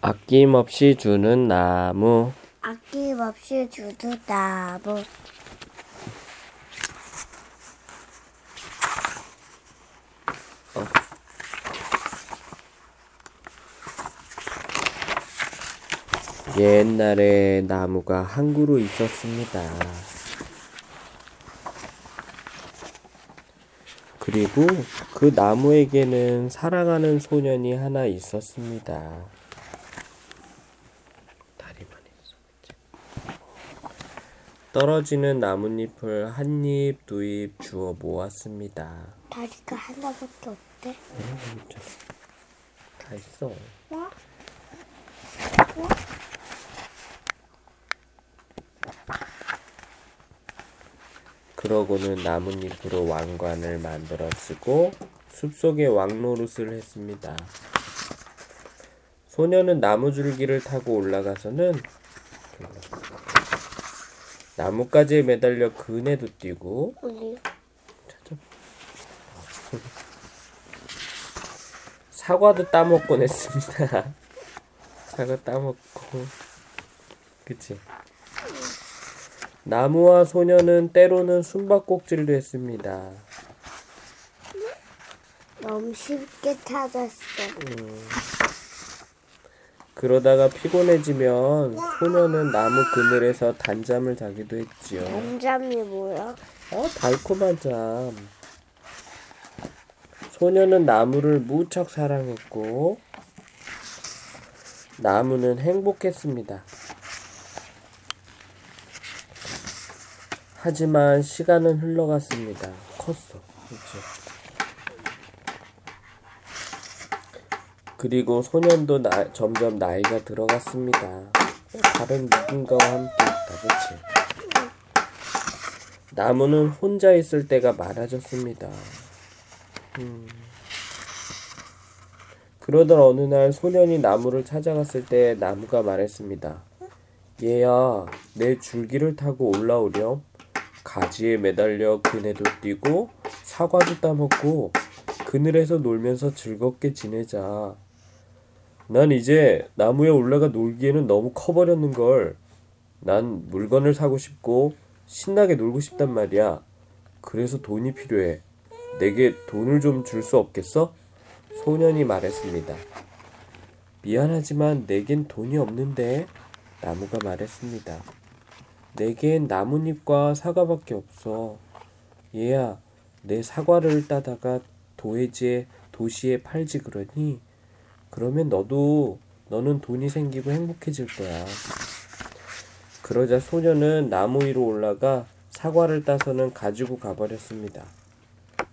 아낌없이 주는 나무 아낌없이 주는 나무 옛날에 나무가 한 그루 있었습니다. 그리고 그 나무에게는 사랑하는 소년이 하나 있었습니다. 다리만 있어. 떨어지는 나뭇잎을 한 입, 두 입 주워 모았습니다. 다리가 하나밖에 없대 다 있어. 어? 그러고는 나뭇잎으로 왕관을 만들어 쓰고 숲속에 왕노릇을 했습니다. 소녀는 나무줄기를 타고 올라가서는 나뭇가지에 매달려 그네도 뛰고 우리 사과도 따먹곤 했습니다. 사과 따먹고 그치? 나무와 소녀는 때로는 숨바꼭질도 했습니다. 너무 쉽게 찾았어 그러다가 피곤해지면 소녀는 나무 그늘에서 단잠을 자기도 했지요. 단잠이 뭐야? 어, 달콤한 잠. 소녀는 나무를 무척 사랑했고, 나무는 행복했습니다. 하지만 시간은 흘러갔습니다. 컸어. 그렇죠. 그리고 소년도 나, 점점 나이가 들어갔습니다. 다른 누군가와 함께 있다, 그치? 나무는 혼자 있을 때가 많아졌습니다. 음. 그러던 어느 날 소년이 나무를 찾아갔을 때 나무가 말했습니다. 얘야, 내 줄기를 타고 올라오렴. 가지에 매달려 그네도 뛰고 사과도 따먹고 그늘에서 놀면서 즐겁게 지내자. 난 이제 나무에 올라가 놀기에는 너무 커버렸는 걸. 난 물건을 사고 싶고 신나게 놀고 싶단 말이야. 그래서 돈이 필요해. 내게 돈을 좀 줄 수 없겠어? 소년이 말했습니다. 미안하지만 내겐 돈이 없는데. 나무가 말했습니다. 내겐 나뭇잎과 사과밖에 없어. 얘야, 내 사과를 따다가 도해지에 도시에 팔지 그러니? 그러면 너도 너는 돈이 생기고 행복해질 거야. 그러자 소녀는 나무 위로 올라가 사과를 따서는 가지고 가버렸습니다.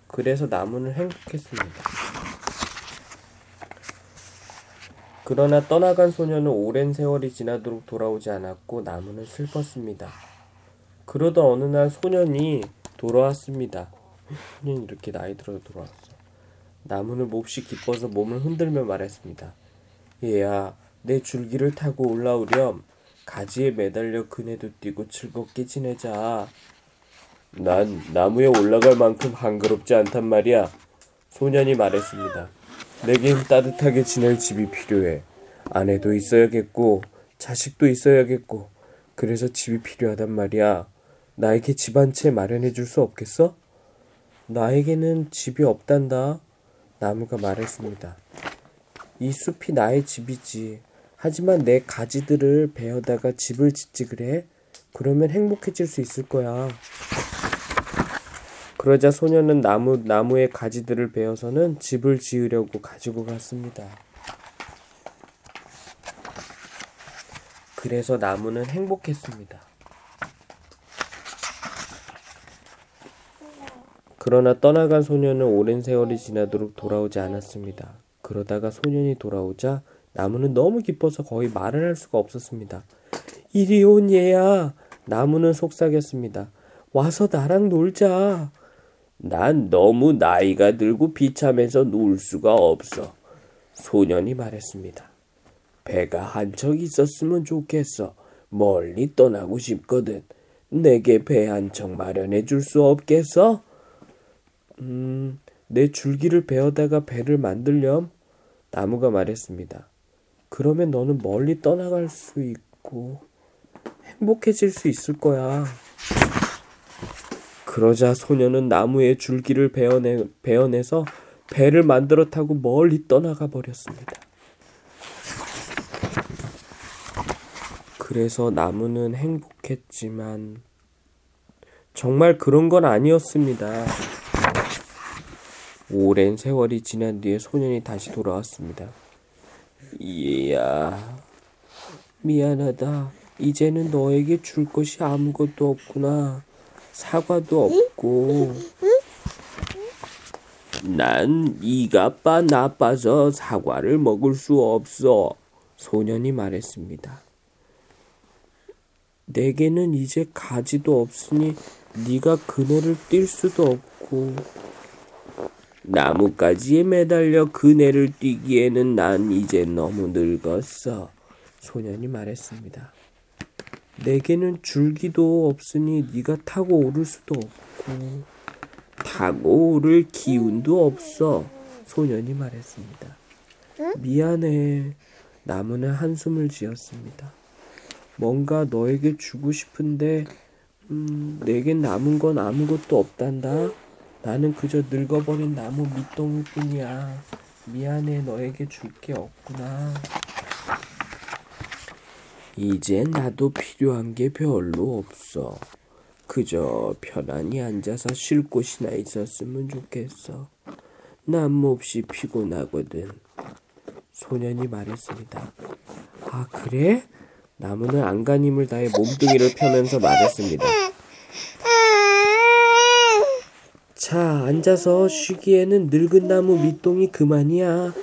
그래서 나무는 행복했습니다. 그러나 떠나간 소녀는 오랜 세월이 지나도록 돌아오지 않았고 나무는 슬펐습니다. 그러던 어느 날 소년이 돌아왔습니다. 소년이 이렇게 나이 들어 돌아왔어. 나무는 몹시 기뻐서 몸을 흔들며 말했습니다. 얘야, 내 줄기를 타고 올라오렴. 가지에 매달려 그네도 뛰고 즐겁게 지내자. 난 나무에 올라갈 만큼 한가롭지 않단 말이야. 소년이 말했습니다. 내겐 따뜻하게 지낼 집이 필요해. 아내도 있어야겠고, 자식도 있어야겠고, 그래서 집이 필요하단 말이야. 나에게 집 한 채 마련해 줄 수 없겠어? 나에게는 집이 없단다. 나무가 말했습니다. 이 숲이 나의 집이지. 하지만 내 가지들을 베어다가 집을 짓지 그래? 그러면 행복해질 수 있을 거야. 그러자 소녀는 나무, 나무의 가지들을 베어서는 집을 지으려고 가지고 갔습니다. 그래서 나무는 행복했습니다. 그러나 떠나간 소녀는 오랜 세월이 지나도록 돌아오지 않았습니다. 그러다가 소년이 돌아오자 나무는 너무 기뻐서 거의 말을 할 수가 없었습니다. 이리 온 얘야. 나무는 속삭였습니다. 와서 나랑 놀자. 난 너무 나이가 들고 비참해서 놀 수가 없어. 소년이 말했습니다. 배가 한 척 있었으면 좋겠어. 멀리 떠나고 싶거든. 내게 배 한 척 마련해 줄 수 없겠어? 음, 내 줄기를 베어다가 배를 만들렴. 나무가 말했습니다. 그러면 너는 멀리 떠나갈 수 있고 행복해질 수 있을 거야. 그러자 소녀는 나무의 줄기를 베어내, 베어내서 배를 만들어 타고 멀리 떠나가 버렸습니다. 그래서 나무는 행복했지만 정말 그런 건 아니었습니다. 오랜 세월이 지난 뒤에 소년이 다시 돌아왔습니다. 이야, 미안하다. 이제는 너에게 줄 것이 아무것도 없구나. 사과도 없고. 난 이가 빠 나빠서 사과를 먹을 수 없어. 소년이 말했습니다. 내게는 이제 가지도 없으니 네가 그네를 뛸 수도 없고 나뭇가지에 매달려 그네를 뛰기에는 난 이제 너무 늙었어. 소년이 말했습니다. 내게는 줄기도 없으니 네가 타고 오를 수도 없고 타고 오를 기운도 없어. 소년이 말했습니다. 미안해. 나무는 한숨을 지었습니다. 뭔가 너에게 주고 싶은데 음, 내겐 남은 건 아무것도 없단다. 나는 그저 늙어버린 나무 밑동이뿐이야. 미안해, 너에게 줄 게 없구나. 이제 나도 필요한 게 별로 없어. 그저 편안히 앉아서 쉴 곳이나 있었으면 좋겠어. 난 몹시 피곤하거든. 소년이 말했습니다. 아, 그래? 나무는 안간힘을 다해 몸뚱이를 펴면서 말했습니다. 자, 앉아서 쉬기에는 늙은 나무 밑동이 그만이야.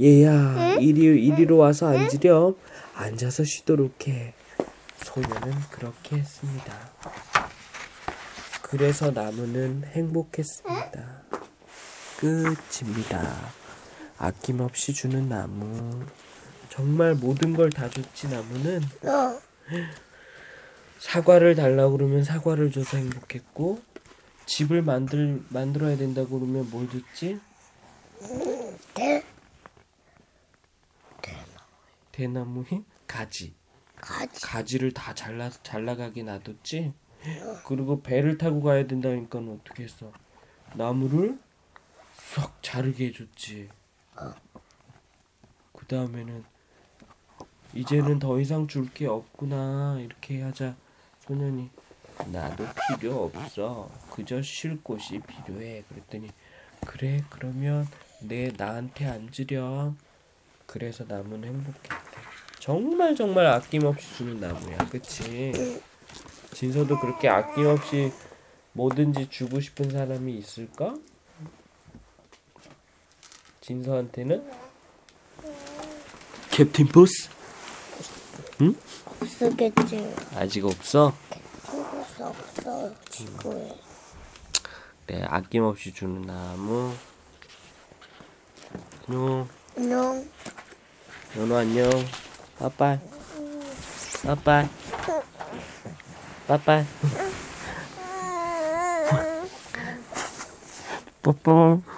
얘야, 이리, 이리로 와서 앉으렴. 앉아서 쉬도록 해. 소녀는 그렇게 했습니다. 그래서 나무는 행복했습니다. 끝입니다. 아낌없이 주는 나무. 정말 모든 걸 다 줬지, 나무는. 어, 사과를 달라고 그러면 사과를 줘서 행복했고 집을 만들 만들어야 된다고 그러면 뭘 줬지? 대, 대나무에 가지. 가지. 가지를 다 잘라 잘라가게 놔뒀지. 그리고 배를 타고 가야 된다니까 어떻게 했어? 나무를 쏙 자르게 해줬지. 그 다음에는 이제는 더 이상 줄 게 없구나 이렇게 하자 소년이 나도 필요 없어. 그저 쉴 곳이 필요해. 그랬더니 그래 그러면 내 나한테 앉으렴. 그래서 나무는 행복했대 정말 정말 아낌없이 주는 나무야. 그치? 진서도 그렇게 아낌없이 뭐든지 주고 싶은 사람이 있을까? 진서한테는? 캡틴 보스? 없었겠지. 아직 없어? 없어, 지구에. 네, 아낌없이 주는 나무. 안녕. 안녕. 연우 안녕. 빠빠이. 빠빠이. 빠빠이. 음.